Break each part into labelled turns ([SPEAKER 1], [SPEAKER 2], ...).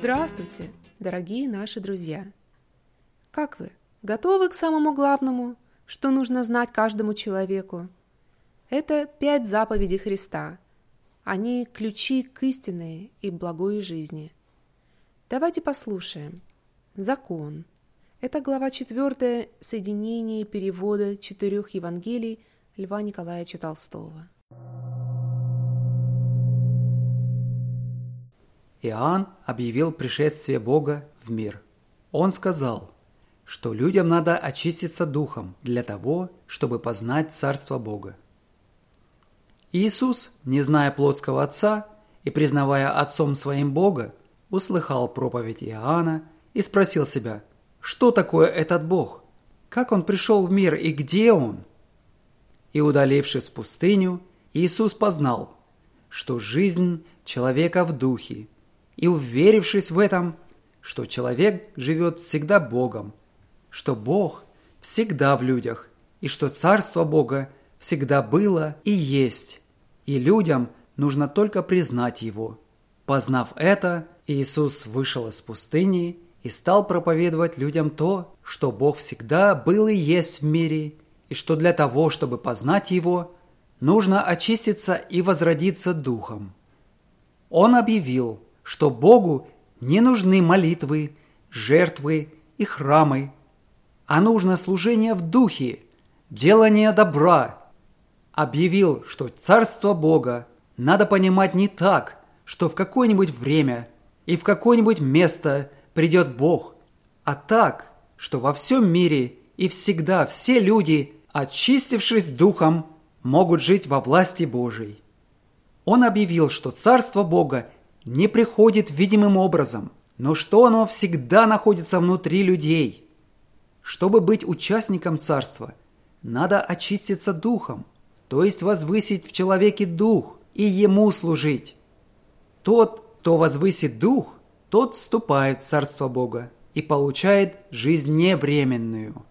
[SPEAKER 1] Здравствуйте, дорогие наши друзья! Как вы? Готовы к самому главному, что нужно знать каждому человеку? Это пять заповедей Христа. Они – ключи к истинной и благой жизни. Давайте послушаем. Закон. Это глава 4 соединение перевода четырех Евангелий Льва Николаевича Толстого.
[SPEAKER 2] Иоанн объявил пришествие Бога в мир. Он сказал, что людям надо очиститься духом для того, чтобы познать Царство Бога. Иисус, не зная плотского Отца и признавая Отцом своим Бога, услыхал проповедь Иоанна и спросил себя, что такое этот Бог, как Он пришел в мир и где Он? И удалившись в пустыню, Иисус познал, что жизнь человека в духе – и уверившись в этом, что человек живет всегда Богом, что Бог всегда в людях, и что Царство Бога всегда было и есть, и людям нужно только признать Его. Познав это, Иисус вышел из пустыни и стал проповедовать людям то, что Бог всегда был и есть в мире, и что для того, чтобы познать Его, нужно очиститься и возродиться Духом. Он объявил – что Богу не нужны молитвы, жертвы и храмы, а нужно служение в духе, делание добра. Объявил, что царство Бога надо понимать не так, что в какое-нибудь время и в какое-нибудь место придет Бог, а так, что во всем мире и всегда все люди, очистившись духом, могут жить во власти Божией. Он объявил, что Царство Бога не приходит видимым образом, но что оно всегда находится внутри людей. Чтобы быть участником царства, надо очиститься духом, то есть возвысить в человеке дух и ему служить. Тот, кто возвысит дух, тот вступает в Царство Бога и получает жизнь невременную.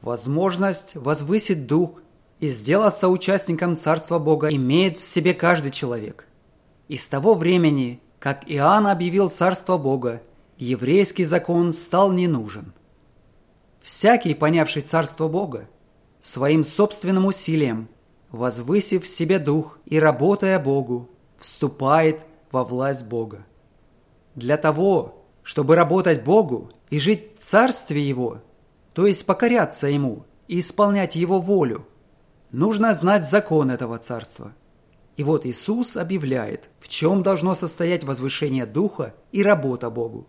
[SPEAKER 2] Возможность возвысить дух и сделаться участником Царства Бога имеет в себе каждый человек. И с того времени, как Иоанн объявил Царство Бога, еврейский закон стал не нужен. Всякий, понявший Царство Бога, своим собственным усилием, возвысив в себе дух и работая Богу, вступает во власть Бога. Для того, чтобы работать Богу и жить в Царстве Его, то есть покоряться Ему и исполнять Его волю, нужно знать закон этого Царства – и вот Иисус объявляет, в чем должно состоять возвышение Духа и работа Богу.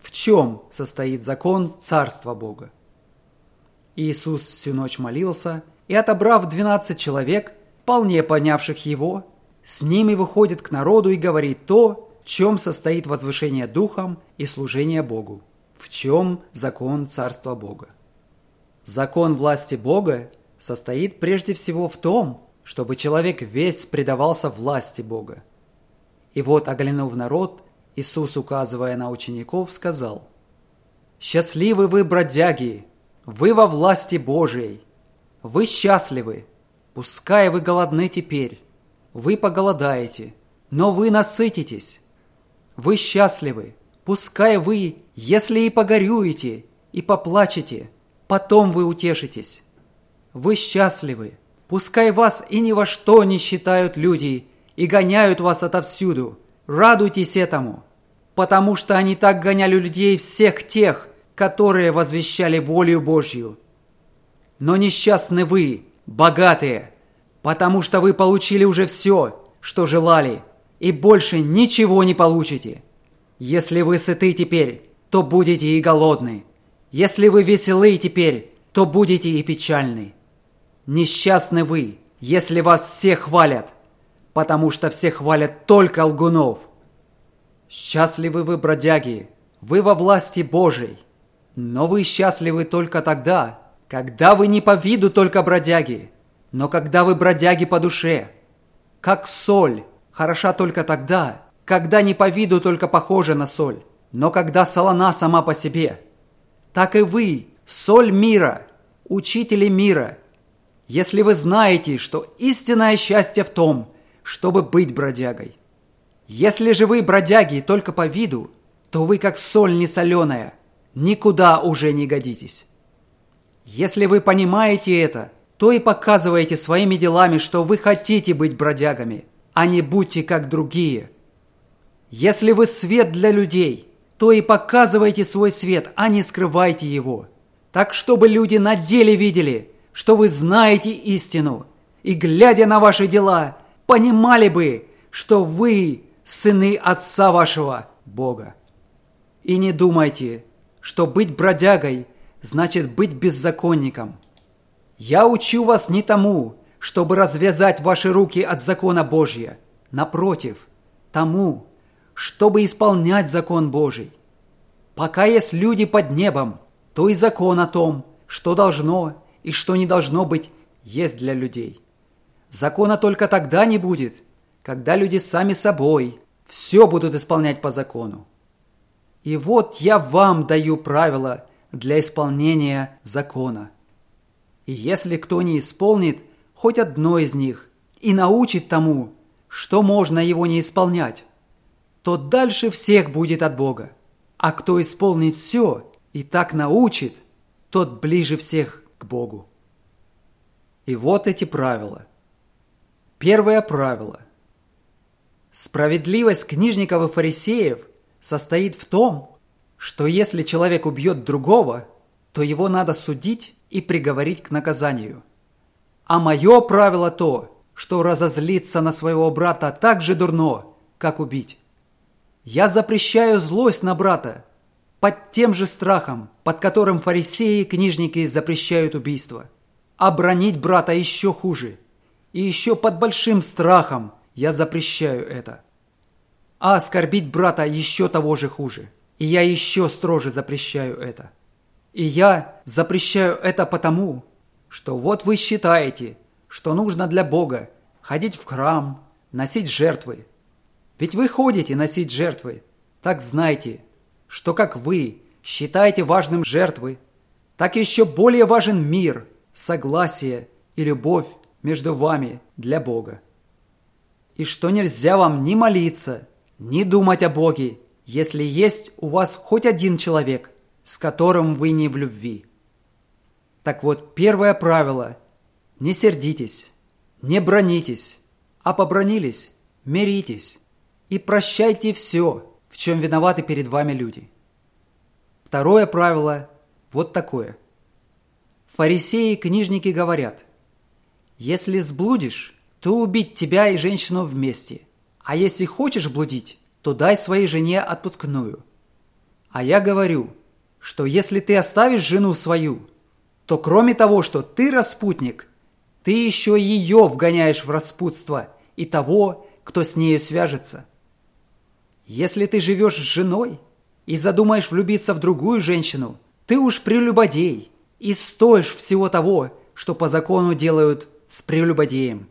[SPEAKER 2] В чем состоит закон Царства Бога. Иисус всю ночь молился, и, отобрав двенадцать человек, вполне понявших Его, с ними выходит к народу и говорит то, в чем состоит возвышение Духом и служение Богу. В чем закон Царства Бога. Закон власти Бога состоит прежде всего в том, чтобы человек весь предавался власти Бога. И вот, оглянув народ, Иисус, указывая на учеников, сказал, «Счастливы вы, бродяги, вы во власти Божией, вы счастливы, пускай вы голодны теперь, вы поголодаете, но вы насытитесь. Вы счастливы, пускай вы, если и погорюете, и поплачете, потом вы утешитесь. Вы счастливы, Пускай вас и ни во что не считают люди и гоняют вас отовсюду. Радуйтесь этому, потому что они так гоняли людей всех тех, которые возвещали волю Божью. Но несчастны вы, богатые, потому что вы получили уже все, что желали, и больше ничего не получите. Если вы сыты теперь, то будете и голодны. Если вы веселы теперь, то будете и печальны. Несчастны вы, если вас все хвалят, потому что все хвалят только лгунов. Счастливы вы, бродяги, вы во власти Божией. Но вы счастливы только тогда, когда вы не по виду только бродяги, но когда вы бродяги по душе. Как соль, хороша только тогда, когда не по виду только похожа на соль, но когда солона сама по себе. Так и вы, соль мира, учители мира, если вы знаете, что истинное счастье в том, чтобы быть бродягой. Если же вы бродяги только по виду, то вы как соль несоленая, никуда уже не годитесь. Если вы понимаете это, то и показываете своими делами, что вы хотите быть бродягами, а не будьте как другие. Если вы свет для людей, то и показывайте свой свет, а не скрывайте его. Так, чтобы люди на деле видели, что вы знаете истину, и, глядя на ваши дела, понимали бы, что вы сыны Отца вашего, Бога. И не думайте, что быть бродягой значит быть беззаконником. Я учу вас не тому, чтобы развязать ваши руки от закона Божьего. Напротив, тому, чтобы исполнять закон Божий. Пока есть люди под небом, то и закон о том, что должно и что не должно быть, есть для людей. Закона только тогда не будет, когда люди сами собой все будут исполнять по закону. И вот я вам даю правила для исполнения закона. И если кто не исполнит хоть одно из них и научит тому, что можно его не исполнять, то дальше всех будет от Бога. А кто исполнит все и так научит, тот ближе всех Богу. И вот эти правила. Первое правило. Справедливость книжников и фарисеев состоит в том, что если человек убьет другого, то его надо судить и приговорить к наказанию. А мое правило то, что разозлиться на своего брата так же дурно, как убить. Я запрещаю злость на брата под тем же страхом, под которым фарисеи и книжники запрещают убийство. А бронить брата еще хуже. И еще под большим страхом я запрещаю это. А оскорбить брата еще того же хуже. И я еще строже запрещаю это. И я запрещаю это потому, что вот вы считаете, что нужно для Бога ходить в храм, носить жертвы, ведь вы ходите носить жертвы. Так знайте, что как вы считаете важным жертвы, так еще более важен мир, согласие и любовь между вами для Бога. И что нельзя вам ни молиться, ни думать о Боге, если есть у вас хоть один человек, с которым вы не в любви. Так вот, первое правило – не сердитесь, не бронитесь, а побронились – миритесь и прощайте все, чем виноваты перед вами люди. Второе правило вот такое. Фарисеи и книжники говорят, если сблудишь, то убить тебя и женщину вместе, а если хочешь блудить, то дай своей жене отпускную. А я говорю, что если ты оставишь жену свою, то кроме того, что ты распутник, ты еще ее вгоняешь в распутство и того, кто с нею свяжется. Если ты живешь с женой и задумаешь влюбиться в другую женщину, ты уж прелюбодей и стоишь всего того, что по закону делают с прелюбодеем.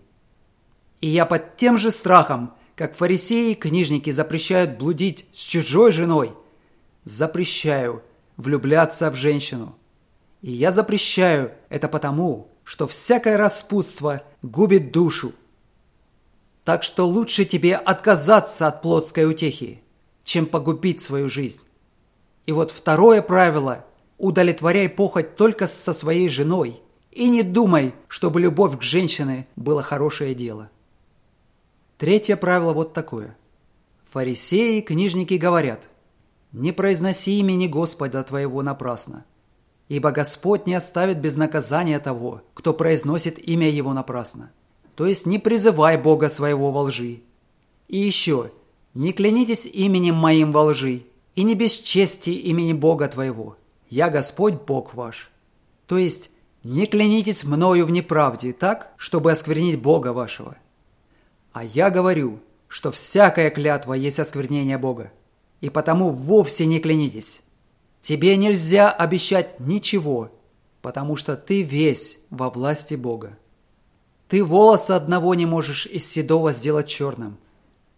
[SPEAKER 2] И я под тем же страхом, как фарисеи и книжники запрещают блудить с чужой женой, запрещаю влюбляться в женщину. И я запрещаю это потому, что всякое распутство губит душу, так что лучше тебе отказаться от плотской утехи, чем погубить свою жизнь. И вот второе правило – удовлетворяй похоть только со своей женой и не думай, чтобы любовь к женщине было хорошее дело. Третье правило вот такое. Фарисеи и книжники говорят, «Не произноси имени Господа твоего напрасно, ибо Господь не оставит без наказания того, кто произносит имя Его напрасно» то есть не призывай Бога своего во лжи. И еще, не клянитесь именем моим во лжи, и не бесчести имени Бога твоего. Я Господь Бог ваш. То есть, не клянитесь мною в неправде так, чтобы осквернить Бога вашего. А я говорю, что всякая клятва есть осквернение Бога, и потому вовсе не клянитесь. Тебе нельзя обещать ничего, потому что ты весь во власти Бога. Ты волоса одного не можешь из седого сделать черным.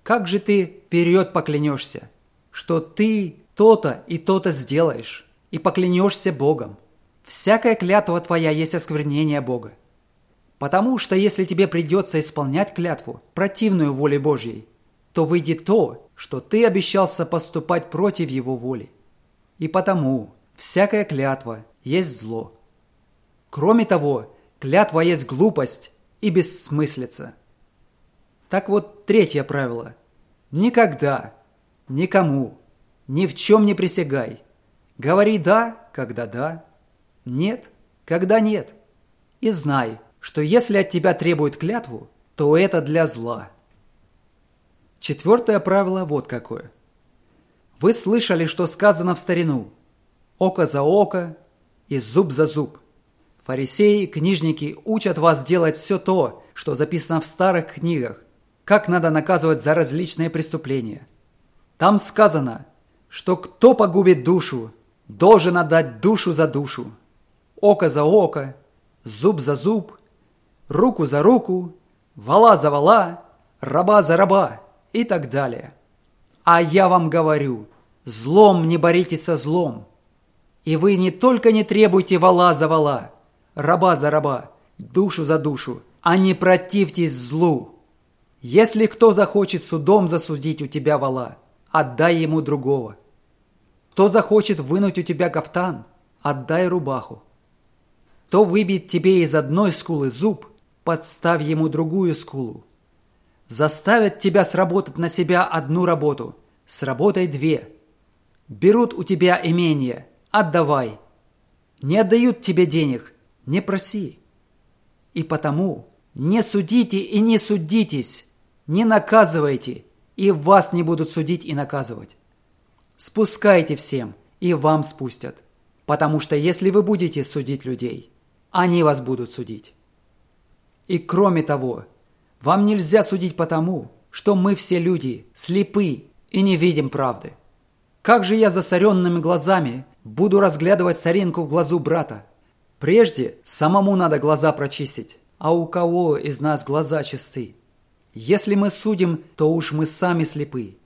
[SPEAKER 2] Как же ты вперед поклянешься, что ты то-то и то-то сделаешь, и поклянешься Богом? Всякая клятва твоя есть осквернение Бога. Потому что если тебе придется исполнять клятву, противную воле Божьей, то выйдет то, что ты обещался поступать против его воли. И потому всякая клятва есть зло. Кроме того, клятва есть глупость и бессмыслица. Так вот, третье правило. Никогда, никому, ни в чем не присягай. Говори «да», когда «да», «нет», когда «нет». И знай, что если от тебя требуют клятву, то это для зла. Четвертое правило вот какое. Вы слышали, что сказано в старину «око за око и зуб за зуб». Фарисеи, книжники учат вас делать все то, что записано в старых книгах, как надо наказывать за различные преступления. Там сказано, что кто погубит душу, должен отдать душу за душу, око за око, зуб за зуб, руку за руку, вала за вала, раба за раба и так далее. А я вам говорю, злом не боритесь со злом. И вы не только не требуйте вала за вала, раба за раба, душу за душу, а не противьтесь злу. Если кто захочет судом засудить у тебя вала, отдай ему другого. Кто захочет вынуть у тебя кафтан, отдай рубаху. Кто выбьет тебе из одной скулы зуб, подставь ему другую скулу. Заставят тебя сработать на себя одну работу, сработай две. Берут у тебя имение, отдавай. Не отдают тебе денег, не проси. И потому не судите и не судитесь, не наказывайте, и вас не будут судить и наказывать. Спускайте всем, и вам спустят. Потому что если вы будете судить людей, они вас будут судить. И кроме того, вам нельзя судить потому, что мы все люди, слепы и не видим правды. Как же я засоренными глазами буду разглядывать соринку в глазу брата? Прежде самому надо глаза прочистить, а у кого из нас глаза чисты? Если мы судим, то уж мы сами слепы.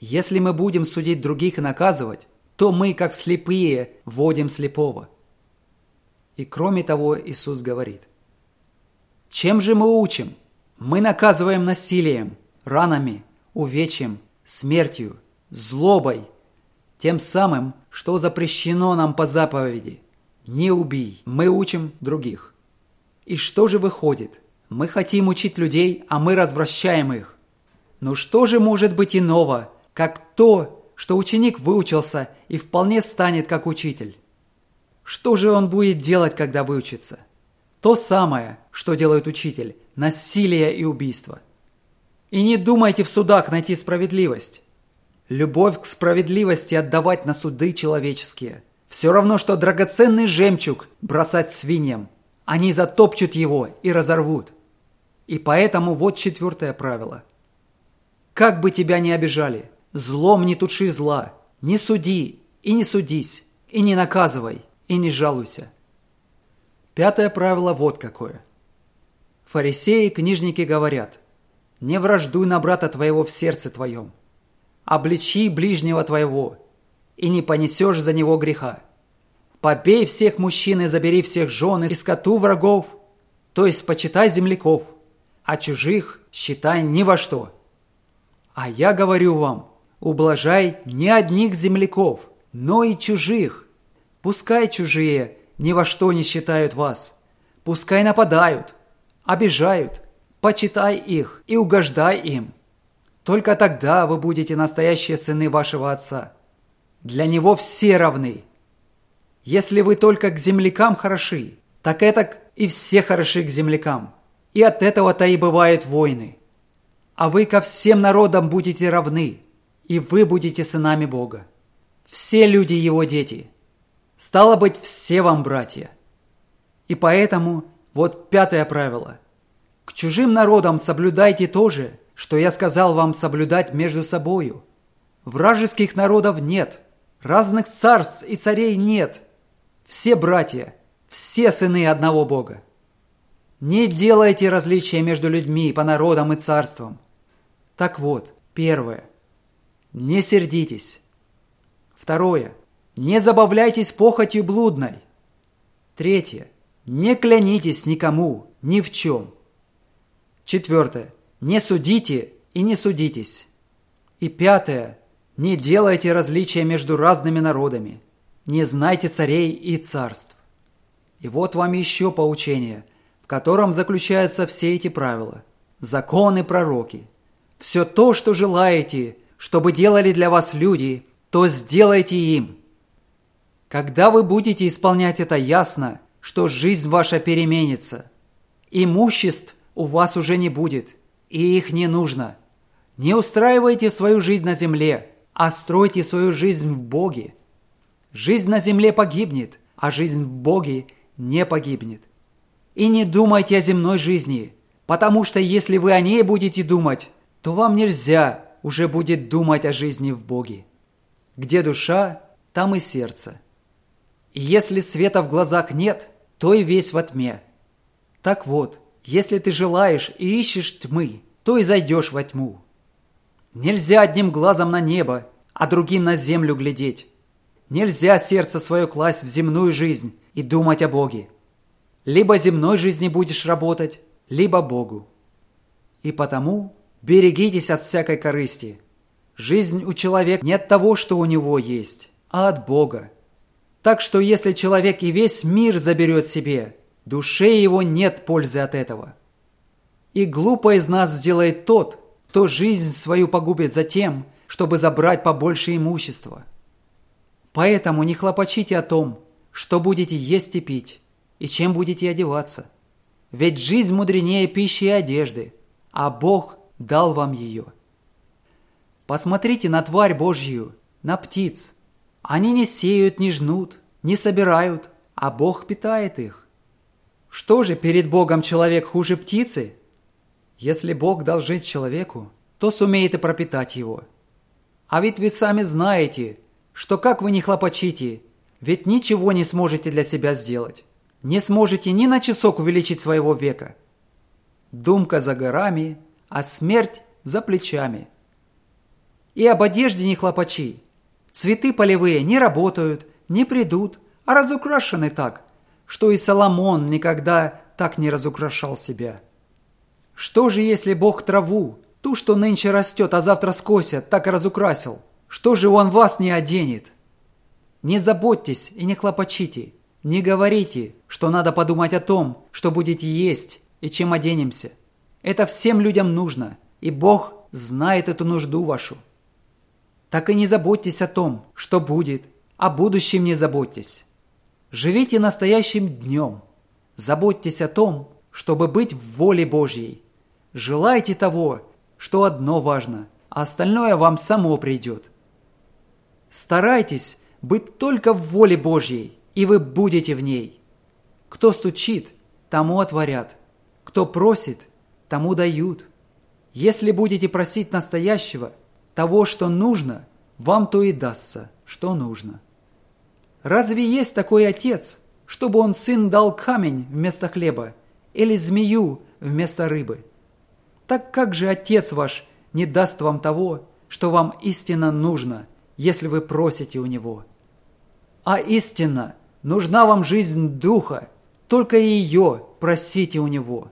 [SPEAKER 2] Если мы будем судить других и наказывать, то мы, как слепые, водим слепого. И кроме того, Иисус говорит, «Чем же мы учим? Мы наказываем насилием, ранами, увечьем, смертью, злобой, тем самым, что запрещено нам по заповеди. Не убий, мы учим других. И что же выходит? Мы хотим учить людей, а мы развращаем их. Но что же может быть иного, как то, что ученик выучился и вполне станет как учитель? Что же он будет делать, когда выучится? То самое, что делает учитель – насилие и убийство. И не думайте в судах найти справедливость. Любовь к справедливости отдавать на суды человеческие. Все равно, что драгоценный жемчуг бросать свиньям. Они затопчут его и разорвут. И поэтому вот четвертое правило. Как бы тебя ни обижали, злом не туши зла, не суди и не судись, и не наказывай, и не жалуйся. Пятое правило вот какое. Фарисеи и книжники говорят, «Не враждуй на брата твоего в сердце твоем, обличи ближнего твоего, и не понесешь за него греха. Побей всех мужчин и забери всех жен и скоту врагов, то есть почитай земляков, а чужих считай ни во что. А я говорю вам, ублажай не одних земляков, но и чужих. Пускай чужие ни во что не считают вас. Пускай нападают, обижают, почитай их и угождай им. Только тогда вы будете настоящие сыны вашего Отца. Для Него все равны. Если вы только к землякам хороши, так это и все хороши к землякам. И от этого-то и бывают войны. А вы ко всем народам будете равны, и вы будете сынами Бога. Все люди Его дети – Стало быть, все вам братья. И поэтому вот пятое правило. К чужим народам соблюдайте то же, что я сказал вам соблюдать между собою. Вражеских народов нет, разных царств и царей нет. Все братья, все сыны одного Бога. Не делайте различия между людьми по народам и царствам. Так вот, первое. Не сердитесь. Второе. Не забавляйтесь похотью блудной. Третье. Не клянитесь никому, ни в чем. Четвертое. Не судите и не судитесь. И пятое. Не делайте различия между разными народами. Не знайте царей и царств. И вот вам еще поучение, в котором заключаются все эти правила. Законы пророки. Все то, что желаете, чтобы делали для вас люди, то сделайте им. Когда вы будете исполнять это ясно, что жизнь ваша переменится. Имуществ у вас уже не будет, и их не нужно. Не устраивайте свою жизнь на земле, а стройте свою жизнь в Боге. Жизнь на земле погибнет, а жизнь в Боге не погибнет. И не думайте о земной жизни, потому что если вы о ней будете думать, то вам нельзя уже будет думать о жизни в Боге. Где душа, там и сердце. И если света в глазах нет, то и весь во тьме. Так вот, если ты желаешь и ищешь тьмы, то и зайдешь во тьму. Нельзя одним глазом на небо, а другим на землю глядеть. Нельзя сердце свое класть в земную жизнь и думать о Боге. Либо земной жизни будешь работать, либо Богу. И потому берегитесь от всякой корысти. Жизнь у человека не от того, что у него есть, а от Бога. Так что если человек и весь мир заберет себе, душе его нет пользы от этого. И глупо из нас сделает тот, кто жизнь свою погубит за тем, чтобы забрать побольше имущества. Поэтому не хлопочите о том, что будете есть и пить, и чем будете одеваться. Ведь жизнь мудренее пищи и одежды, а Бог дал вам ее. Посмотрите на тварь Божью, на птиц. Они не сеют, не жнут, не собирают, а Бог питает их. Что же перед Богом человек хуже птицы? Если Бог дал жить человеку, то сумеет и пропитать его. А ведь вы сами знаете, что как вы не хлопочите, ведь ничего не сможете для себя сделать. Не сможете ни на часок увеличить своего века. Думка за горами, а смерть за плечами. И об одежде не хлопачи. Цветы полевые не работают, не придут, а разукрашены так, что и Соломон никогда так не разукрашал себя. Что же, если Бог траву, ту, что нынче растет, а завтра скосят, так и разукрасил? Что же он вас не оденет? Не заботьтесь и не хлопочите. Не говорите, что надо подумать о том, что будете есть и чем оденемся. Это всем людям нужно, и Бог знает эту нужду вашу. Так и не заботьтесь о том, что будет, о будущем не заботьтесь. Живите настоящим днем. Заботьтесь о том, чтобы быть в воле Божьей. Желайте того, что одно важно, а остальное вам само придет. Старайтесь быть только в воле Божьей, и вы будете в ней. Кто стучит, тому отворят. Кто просит, тому дают. Если будете просить настоящего, того, что нужно, вам то и дастся, что нужно. Разве есть такой отец, чтобы он сын дал камень вместо хлеба или змею вместо рыбы? Так как же отец ваш не даст вам того, что вам истинно нужно, если вы просите у него?» А истинно, нужна вам жизнь Духа, только ее просите у Него.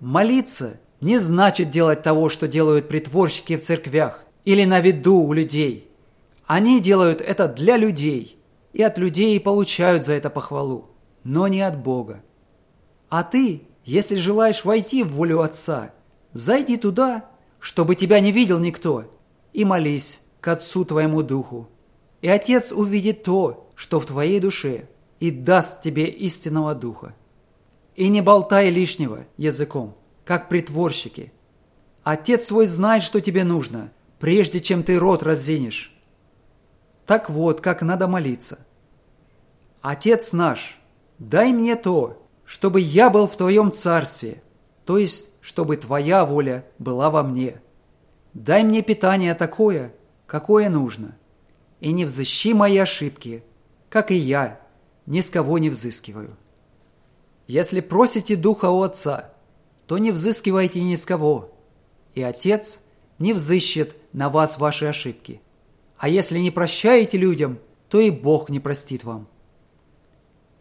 [SPEAKER 2] Молиться не значит делать того, что делают притворщики в церквях или на виду у людей. Они делают это для людей, и от людей получают за это похвалу, но не от Бога. А ты, если желаешь войти в волю Отца, зайди туда, чтобы тебя не видел никто, и молись к Отцу твоему Духу и Отец увидит то, что в твоей душе, и даст тебе истинного духа. И не болтай лишнего языком, как притворщики. Отец свой знает, что тебе нужно, прежде чем ты рот раззинешь. Так вот, как надо молиться. Отец наш, дай мне то, чтобы я был в твоем царстве, то есть, чтобы твоя воля была во мне. Дай мне питание такое, какое нужно и не взыщи мои ошибки, как и я ни с кого не взыскиваю. Если просите Духа у Отца, то не взыскивайте ни с кого, и Отец не взыщет на вас ваши ошибки. А если не прощаете людям, то и Бог не простит вам.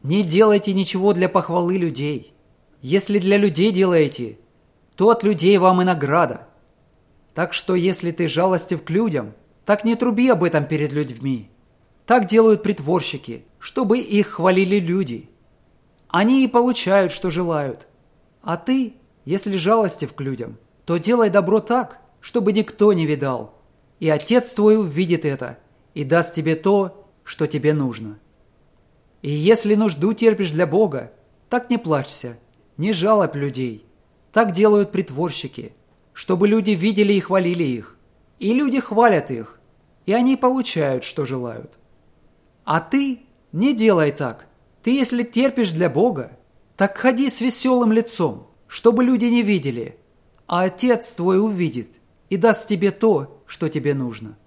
[SPEAKER 2] Не делайте ничего для похвалы людей. Если для людей делаете, то от людей вам и награда. Так что если ты жалостив к людям, так не труби об этом перед людьми. Так делают притворщики, чтобы их хвалили люди. Они и получают, что желают. А ты, если жалостив к людям, то делай добро так, чтобы никто не видал. И Отец твой увидит это и даст тебе то, что тебе нужно. И если нужду терпишь для Бога, так не плачься, не жалобь людей. Так делают притворщики, чтобы люди видели и хвалили их. И люди хвалят их, и они получают, что желают. А ты не делай так. Ты, если терпишь для Бога, так ходи с веселым лицом, чтобы люди не видели, а Отец твой увидит и даст тебе то, что тебе нужно.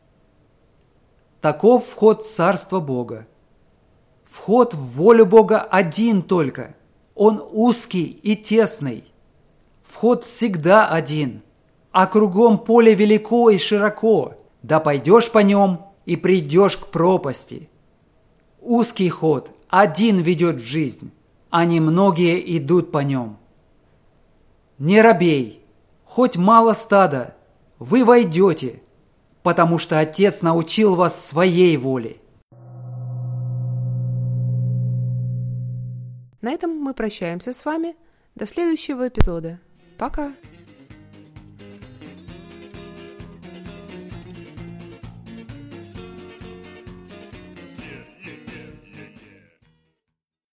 [SPEAKER 2] Таков вход в Царство Бога. Вход в волю Бога один только. Он узкий и тесный. Вход всегда один, а кругом поле велико и широко, да пойдешь по нем и придешь к пропасти. Узкий ход один ведет в жизнь, а немногие идут по нем. Не робей, хоть мало стада, вы войдете, потому что Отец научил вас своей воле.
[SPEAKER 1] На этом мы прощаемся с вами. До следующего эпизода. Пока!